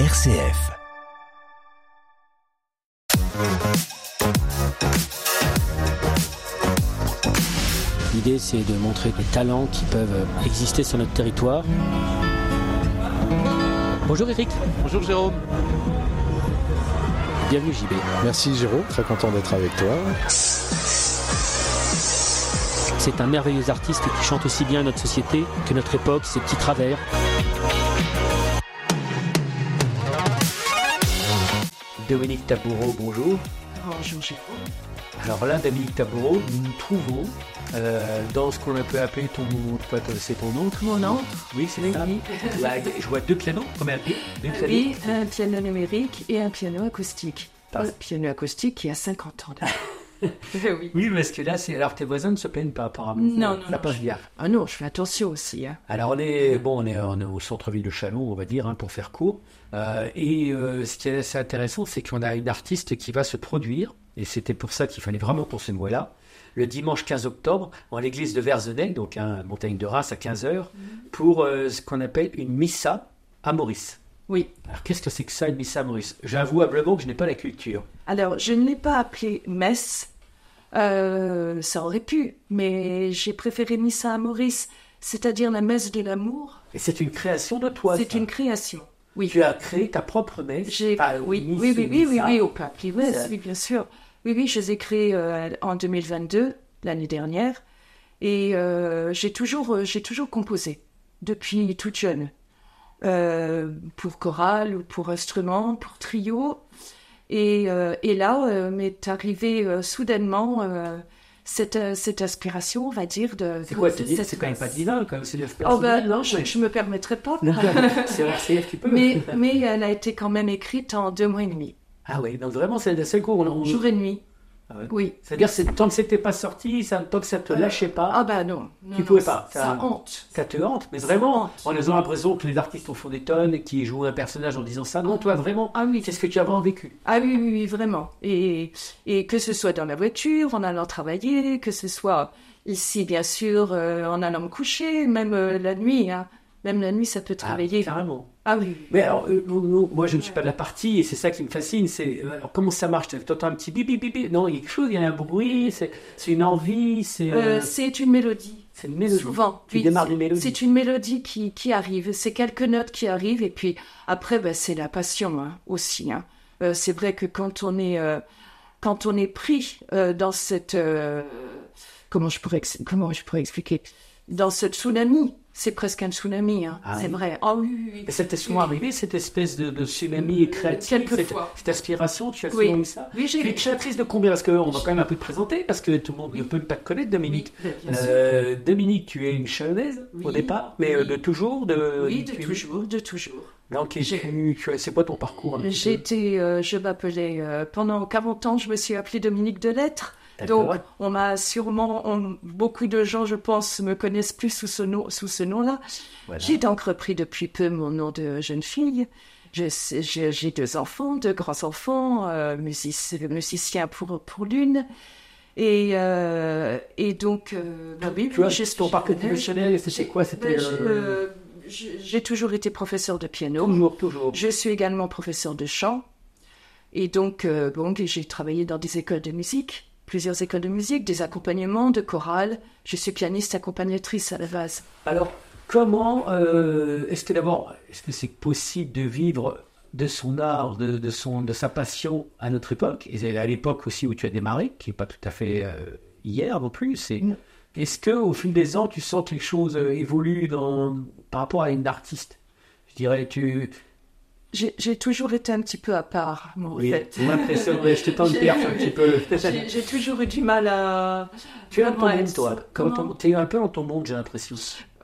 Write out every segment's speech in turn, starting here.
RCF. L'idée, c'est de montrer des talents qui peuvent exister sur notre territoire. Bonjour Eric, Bonjour Jérôme. bienvenue JB. Merci Jérôme, très content d'être avec toi. C'est un merveilleux artiste qui chante aussi bien notre société que notre époque, ses petits travers. Dominique Taboureau, bonjour. Bonjour. Alors là, Dominique Taboureau, nous nous trouvons euh, dans ce qu'on peut appeler ton, toi, c'est ton autre. Mon oncle Oui, c'est ça. Oui. Ouais, je vois deux pianos, combien deux pianos Oui, un piano numérique et un piano acoustique. Un piano acoustique qui a 50 ans. oui. Oui, parce que là, c'est alors tes voisins ne se plaignent pas apparemment. Non, non, ça non, passe je- bien. Ah non, je fais attention aussi. Hein. Alors on est bon, on est, on est au centre-ville de Chalon, on va dire, hein, pour faire court. Euh, et euh, ce qui est assez intéressant, c'est qu'on a une artiste qui va se produire, et c'était pour ça qu'il fallait vraiment qu'on se voit là, le dimanche 15 octobre, en l'église de Verzenay, donc à montagne de Reims à 15h, pour euh, ce qu'on appelle une missa à Maurice. Oui. Alors qu'est-ce que c'est que ça, une missa à Maurice? J'avoue humblement que je n'ai pas la culture. Alors, je ne l'ai pas appelé messe. Euh, ça aurait pu, mais j'ai préféré Missa à Maurice, c'est-à-dire la messe de l'amour. Et c'est une création de toi. C'est une création. Oui. Tu as créé ta propre messe. J'ai, Enfin, oui, oui, oui, oui, oui, oui, au papier, oui, bien sûr. Oui, oui, je les ai créés euh, en 2022, l'année dernière, et euh, j'ai toujours, euh, j'ai toujours composé depuis toute jeune, Euh, pour chorale, ou pour instrument, pour trio, et, euh, et là euh, m'est arrivé euh, soudainement cette, cette aspiration, on va dire, de. C'est quoi, c'est cette- quand même pas divin, quand même, c'est de Oh ben non, je, je me permettrais pas. C'est RCF qui peut. mais, mais elle a été quand même écrite en deux mois et demi. Ah oui, donc vraiment, c'est le seul coup on... on- Jour et nuit. Ah. Oui. C'est-à-dire, c'est- tant que c'était pas sorti, ça, tant que ça te lâchait pas, Ah bah non. non Tu pouvais pas, Ça, ça- honte. ça te hante. Mais vraiment, hante. en ayant l'impression que les artistes en font des tonnes, et qui jouent un personnage en disant ça, non, toi, vraiment, Ah oui. c'est ce que tu as vraiment vécu. Ah oui, oui, oui, vraiment. Et, et que ce soit dans la voiture, en allant travailler, que ce soit ici, bien sûr, euh, en allant me coucher, même euh, la nuit. Hein. Même la nuit, ça peut travailler. Ah, carrément. Ah oui. Mais alors, euh, nous- nous, moi, je ne suis pas de la partie, et c'est ça qui me fascine. C'est euh, alors comment ça marche? Tu entends un petit bip bip bip Non, il y a quelque chose, il y a un bruit, c'est une envie, c'est euh, Euh, c'est une mélodie. c'est une mélodie. Souvent. Tu Oui, démarres une mélodie. C'est une mélodie qui, qui arrive. C'est quelques notes qui arrivent. Et puis après, ben, c'est la passion hein, aussi. hein. Euh, c'est vrai que quand on est, euh, quand on est pris dans cette... comment, je pourrais, comment je pourrais expliquer? Dans ce tsunami. C'est presque un tsunami. Hein. Ah c'est oui. vrai. Ah oui, oui, t'est souvent arrivé, cette espèce de, de tsunami créatif, cette, cette aspiration, tu as Oui. souvent eu ça Oui, j'ai Tu es créatrice de combien? Parce qu'on va quand même un peu te présenter, parce que tout le monde ne peut pas te connaître, Dominique. Euh, Dominique, tu es une chalonnaise au départ, mais euh, Oui. de toujours de, Oui, de tu- toujours, de toujours. Donc, c'est quoi ton parcours été, euh, je m'appelais, euh, pendant 40 ans, je me suis appelée Dominique Delettre. D'accord. Donc, on m'a sûrement, on- beaucoup de gens, je pense, me connaissent plus sous ce nom, sous ce nom-là. Voilà. J'ai donc repris depuis peu mon nom de jeune fille. Je J'ai deux enfants, deux grands-enfants, euh, music- musiciens pour, pour l'une. Et, euh, et donc, euh, bah oui, Tu vois, ton parcours professionnel, c'était quoi? C'était euh, J'ai toujours été professeur de piano. toujours, toujours. Je suis également professeur de chant. Et donc, euh, bon, j'ai travaillé dans des écoles de musique, plusieurs écoles de musique, des accompagnements de chorale. Je suis pianiste accompagnatrice à la base. Alors, comment euh, est-ce que d'abord, est-ce que c'est possible de vivre de son art, de, de son, de sa passion à notre époque, et à l'époque aussi où tu as démarré, qui n'est pas tout à fait euh, hier non plus. Est-ce que au fil des ans, tu sens que quelque chose euh, évolue dans par rapport à une artiste? Je dirais, tu J'ai j'ai toujours été un petit peu à part, moi, en oui, fait. tu m'impressionnes, ouais, je te perche un petit peu. J'ai toujours eu du mal à... Tu es dans ton vraiment monde, toi. Ton- T'es un peu dans ton monde, j'ai l'impression.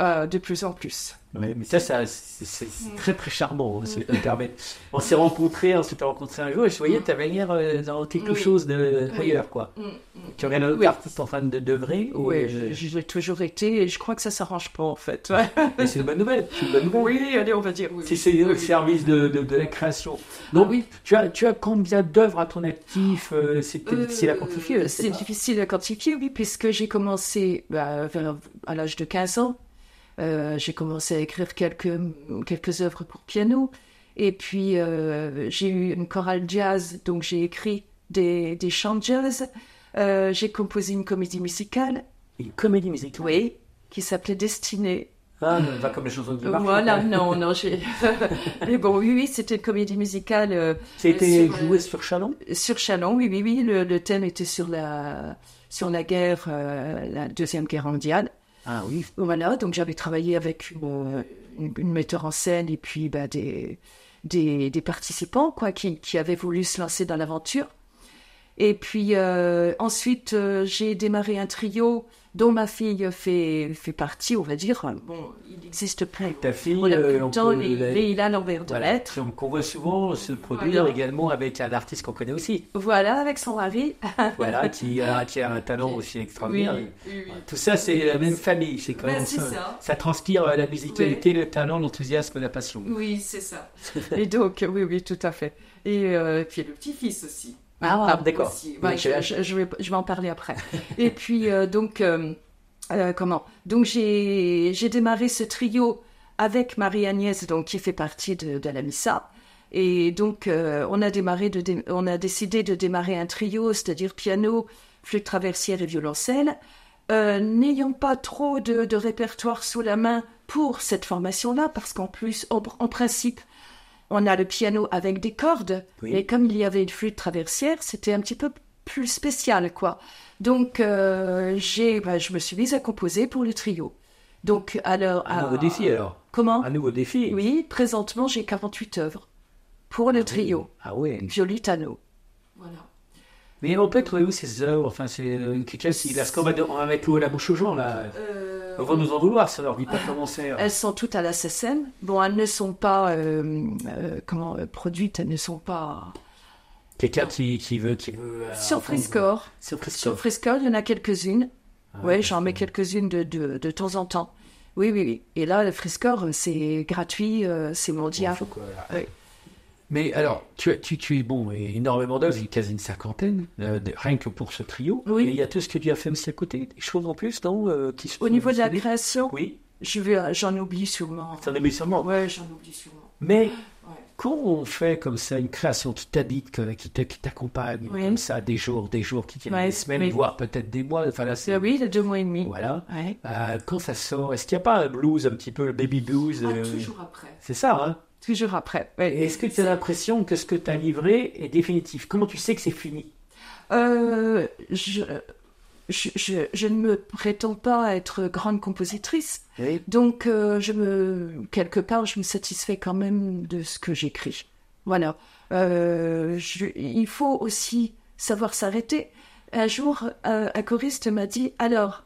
Euh, de plus en plus. Ouais, mais ça, ça c'est très très charmant, hein, si je me permets. On s'est rencontrés, on s'était rencontrés un jour, et je voyais, tu avais l'air euh, dans quelque Oui. chose de Oui. ailleurs, quoi. Mm, Tu regardes un autre artiste en train de d'œuvrer, ou Oui, euh, j'ai toujours été, et je crois que ça s'arrange pas, en fait. Ouais. mais c'est une bonne nouvelle, c'est une bonne nouvelle. Oui, allez, on va dire oui. Si c'est au service de, de, de la création. Donc, oui. tu, as, tu as combien d'œuvres à ton actif euh, C'est Euh, difficile à quantifier. je C'est difficile à quantifier, oui, puisque j'ai commencé bah, vers- à l'âge de 15 ans. Euh, j'ai commencé à écrire quelques, quelques œuvres pour piano. Et puis, euh, j'ai eu une chorale jazz, donc j'ai écrit des, des chants jazz. Euh, j'ai composé une comédie musicale, Une comédie musicale. oui, qui s'appelait Destinée. Ah, pas comme les chansons du Marc. Voilà, non, non, j'ai. Mais bon, oui, oui, c'était une comédie musicale euh, C'était sur, joué sur Chalon? sur Chalon, oui, oui, oui. Le, le thème était sur la, sur la guerre, euh, la Deuxième Guerre mondiale. Ah oui. Voilà, donc j'avais travaillé avec une, euh, une, une metteur en scène et puis bah, des, des, des participants quoi, qui, qui avaient voulu se lancer dans l'aventure. Et puis euh, ensuite, euh, j'ai démarré un trio dont ma fille fait, fait partie, on va dire. Bon, il existe plein. Ta fille, On a euh, on temps, peut la- les- il a l'envers de Voilà. lettres. Donc on voit souvent se produire Voilà. également avec un artiste qu'on connaît aussi. Voilà, avec son mari. Voilà, qui a, qui a un talent aussi extraordinaire. oui, oui. Tout ça, c'est la même famille. C'est quand Ben, même ça. ça. transpire euh, la musicalité, le talent, l'enthousiasme, la passion. Oui, c'est ça. Et donc, oui, oui, tout à fait. Et euh, puis le petit-fils aussi. Ah, d'accord. Oui, Ouais, je, quel je- je vais, je vais en parler après. Et puis, euh, donc, euh, euh, comment? Donc, j'ai démarré ce trio avec Marie-Agnès, donc, qui fait partie de, de la Missa. Et donc, on, a démarré de dé- on a décidé de démarrer un trio, c'est-à-dire piano, flûte traversière et violoncelle. N'ayant pas trop de, de répertoire sous la main pour cette formation-là, parce qu'en plus, en, en principe, on a le piano avec des cordes, Oui. et comme il y avait une flûte traversière, c'était un petit peu plus spécial, quoi. Donc, euh, j'ai, bah, je me suis mise à composer pour le trio. Donc, alors, Un nouveau à- défi alors. Comment Un nouveau défi. Oui, présentement, j'ai 48 œuvres pour le trio. Ah ouais. Violitano. Voilà. Mais on peut trouver où ces œuvres? Enfin, c'est euh, quelque chose. Est-ce qu'on va, on va mettre l'eau à la bouche aux gens là? On va nous en vouloir, ça leur dit pas comment c'est. Elles sont toutes à la SSM. Bon, elles ne sont pas, euh, euh, comment, euh, produites, elles ne sont pas... Quelqu'un qui, qui veut. Qui veut Sur Friscore. Sur Friscore. Il y en a quelques-unes. Ah, oui, j'en mets quelques-unes de, de, de temps en temps. Oui, oui, oui. Et là, le Friscore, c'est gratuit, euh, c'est mondial. Faut quoi, là. Oui. Mais alors, tu, tu, tu es bon, et énormément d'œuvres, il y a quasi une cinquantaine, euh, de- rien que pour ce trio. Oui. Et il y a tout ce que tu as fait aussi à côté, des choses en plus, non euh, qui se Au niveau de la création Oui, je vais- j'en oublie sûrement. t'en mis sûrement. Ouais, j'en oublie sûrement. Mais quand on fait comme ça une création qui t'habite, qui t'accompagne, Oui. comme ça, des jours, des jours, qui tiennent Ouais, des semaines, mais- voire peut-être des mois, enfin là, c'est... Oui, deux mois et demi. Voilà. Ouais. Euh, quand ça sort, est-ce qu'il n'y a pas un blues, un petit peu, le baby blues Ah, euh, toujours après. C'est ça, hein? Toujours après. ouais. Est-ce que tu as l'impression que ce que tu as livré est définitif? Comment tu sais que c'est fini? Euh, je, je, je, je ne me prétends pas être grande compositrice. Oui. Donc, euh, je me, quelque part, je me satisfais quand même de ce que j'écris. Voilà. Euh, il faut aussi savoir s'arrêter. Un jour, un choriste m'a dit Alors,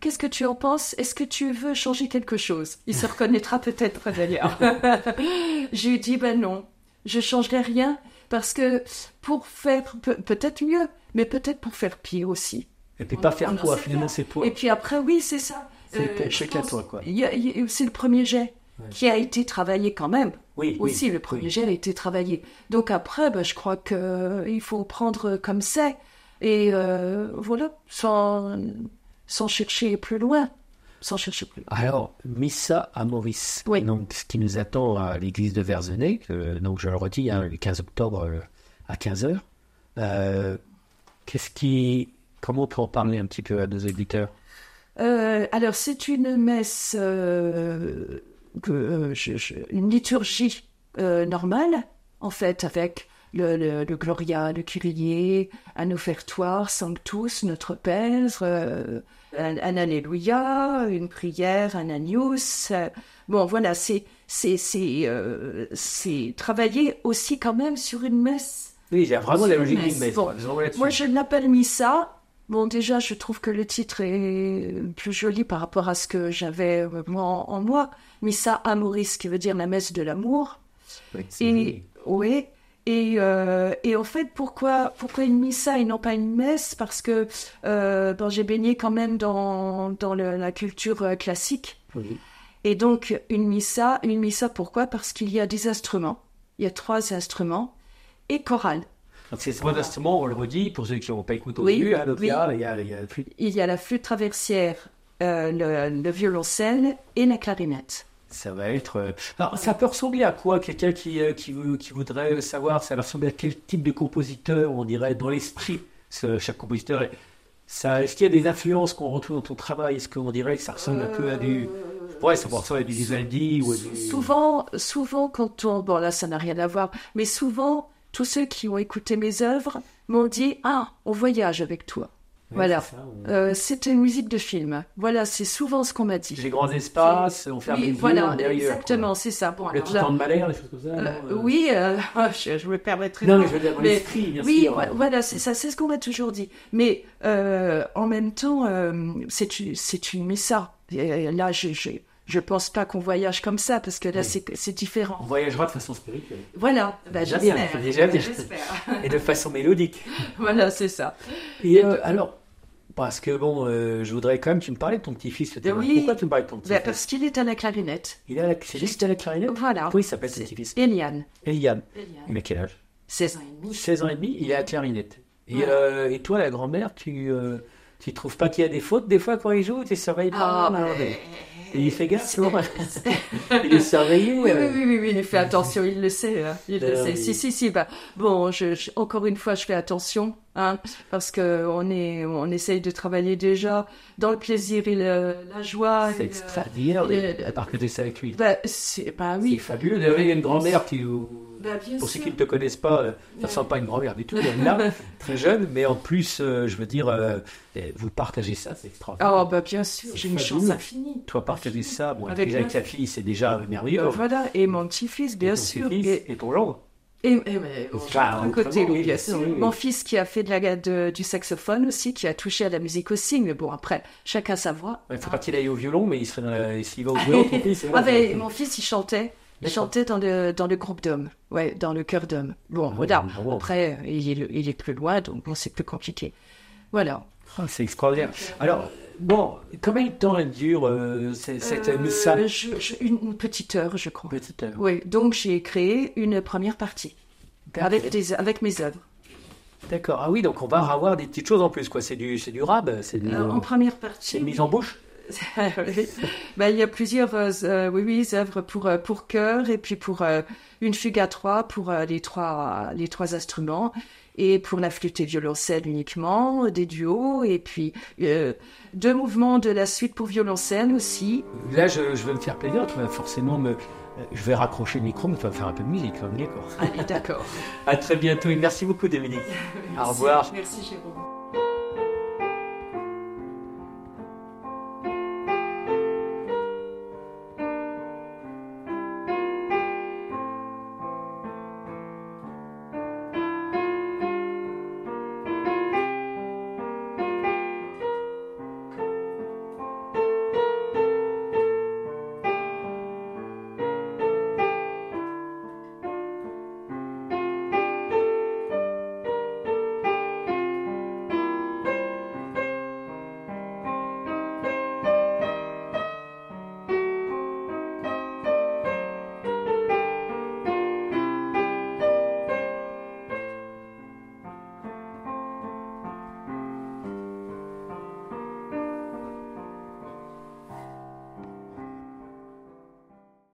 qu'est-ce que tu en penses? Est-ce que tu veux changer quelque chose? Il se reconnaîtra peut-être d'ailleurs. J'ai dit Ben non, je changerai rien parce que pour faire pe- peut-être mieux, mais peut-être pour faire pire aussi. Et puis pas faire quoi, finalement, c'est toi. Et puis après, oui, c'est ça. C'est Euh, toi, quoi. C'est le premier jet qui a été travaillé quand même. Oui, Aussi, oui, le premier oui. jet a été travaillé. Donc après, ben, je crois que euh, il faut prendre comme c'est. Et euh, voilà, sans, sans chercher plus loin. Sans chercher plus loin. Alors, Missa à Maurice. Oui. Donc, ce qui nous attend à l'église de Verzenay, donc je le redis, hein, le 15 octobre euh, à 15h. Euh, Qu'est-ce qui. Comment on peut en parler un petit peu à nos éditeurs? Euh, alors, c'est une messe, que, je- je- une liturgie normale, en fait, avec le, le, le Gloria, le Kyrie, un offertoire, Sanctus, Notre Père, euh, un, un Alléluia, une prière, un Agnus. euh, bon, voilà, c'est c'est c'est euh, c'est travailler aussi quand même sur une messe. Oui, j'ai vraiment la logique d'une messe. bon. Moi, je l'appelle Missa. Bon, déjà, je trouve que le titre est plus joli par rapport à ce que j'avais euh, moi, en, en moi. Missa Amoris, qui veut dire la messe de l'amour. Oui, Et oui. Et, euh, et en fait, pourquoi, pourquoi une missa et non pas une messe? Parce que euh, bon, j'ai baigné quand même dans, dans le- la culture euh, classique. Oui. Et donc, une missa, une missa, pourquoi? Parce qu'il y a des instruments. Il y a trois instruments et chorale. Donc, c'est trois instruments, on le redit, pour ceux qui n'ont pas écouté au Oui, début. hein, oui. il y a- il y la flûte. Il y a la flûte traversière, euh, le, le violoncelle et la clarinette. Ça va être. euh, Alors, ça peut ressembler à quoi? Quelqu'un qui, euh, qui, qui voudrait savoir, ça va ressembler à quel type de compositeur, on dirait, dans l'esprit chaque compositeur, est-ce qu'il y a des influences qu'on retrouve dans ton travail? Est-ce qu'on dirait que ça ressemble un peu à du. Ouais, ça peut ressembler à du Vivaldi ou du. Souvent, souvent, quand on. Bon, là, ça n'a rien à voir, mais souvent, tous ceux qui ont écouté mes œuvres m'ont dit Ah, on voyage avec toi. Ouais, voilà. c'est ça, on- Euh, c'est une musique de film. Voilà, c'est souvent ce qu'on m'a dit. Les grands espaces, on fait un Oui, des voilà, derrière. exactement, c'est ça. Bon, Le alors là, temps de malheur, des choses comme ça. euh, non, euh, oui, euh, je, je me permettrai Non, pas. mais je veux dire, dans Mais- l'esprit, bien Oui, sûr. vo- voilà, c'est ça, c'est ce qu'on m'a toujours dit. Mais en même temps, c'est une, c'est une. Et là, je, je, je pense pas qu'on voyage comme ça parce que là, c'est, c'est On différent. voyagera de façon spirituelle. Voilà, bah, Déjà bien, j'espère. déjà bien. J'espère. Et de façon mélodique. voilà, c'est ça. Et euh, alors, parce que bon, euh, je voudrais quand même que tu me parlais de ton petit-fils. Oui. Pourquoi tu me parlais de ton Bah, petit-fils parce qu'il est à la clarinette. Il a la... C'est juste à la clarinette Voilà. Comment il s'appelle ce petit-fils Eliane. Eliane. A quel âge 16 ans et demi. 16 ans et demi, il est à la clarinette. Et, euh, et toi, la grand-mère, tu, euh, tu trouves pas qu'il y a des fautes des fois quand il joue Tu surveilles pas Ah, mais- il fait gaffe, c'est- Il est surveillé Oui, oui, oui, oui, oui, il fait attention, il le sait. hein, il le Ah, sait. Si, si, si. Bah, bon, je, je- encore une fois, je fais attention, hein, parce que on est, on essaye de travailler déjà dans le plaisir et le- la joie. C'est extraordinaire de partager ça avec lui. Bah, c'est, bah C'est oui. fabuleux. Il y a une grand-mère qui. Bah, bien Pour ceux qui ne te connaissent pas, euh, ça ne ressemble pas à une grand-mère du tout, là, très jeune, mais en plus, euh, je veux dire, euh, eh, vous partagez ça, c'est extraordinaire. Oh, bah, bien sûr, j'ai une fabuleux. chance infinie. Toi, partager ça, bon, Avec avec, ta fille, c'est déjà merveilleux. Euh, voilà, et mon petit-fils, bien sûr. Et, Et ton gendre. et, et- mais, bon, Enfin, à côté, oui, bien sûr. sûr, oui, oui. Mon fils qui a fait de la, de- du saxophone aussi, qui a touché à la musique aussi, mais bon, après, chacun sa voix. Il ne faut pas qu'il aille au violon, mais il serait s'il va au violon. Ah, mais mon fils, il chantait. Chantait dans le, dans le groupe d'hommes. Ouais, dans le chœur d'hommes. Bon, voilà. bravo. Après, il est, il est plus loin, donc bon, c'est plus compliqué. Voilà. Ah, c'est extraordinaire. Alors, bon, combien de temps elle dure, euh, c'est- cette Euh, missa je- je- une, petite heure, je crois. Petite heure. Oui, donc j'ai créé une première partie. Avec, des, avec mes œuvres. D'accord. Ah oui, donc on va avoir des petites choses en plus, quoi. C'est du, c'est du rab, c'est du- Euh, en première c'est partie. une mise en bouche? Ben, il y a plusieurs euh, euh, oui, oui, œuvres pour, euh, pour chœur et puis pour euh, une fugue à trois pour euh, les, trois, les trois instruments et pour la flûte et violoncelle uniquement, des duos et puis deux mouvements de la suite pour violoncelle aussi. Là, je, je vais me faire plaisir. Tu vas forcément me. Je vais raccrocher le micro, mais tu vas faire un peu de musique, même, d'accord. Allez, d'accord. À très bientôt et merci beaucoup, Dominique. Au revoir. Merci Jérôme.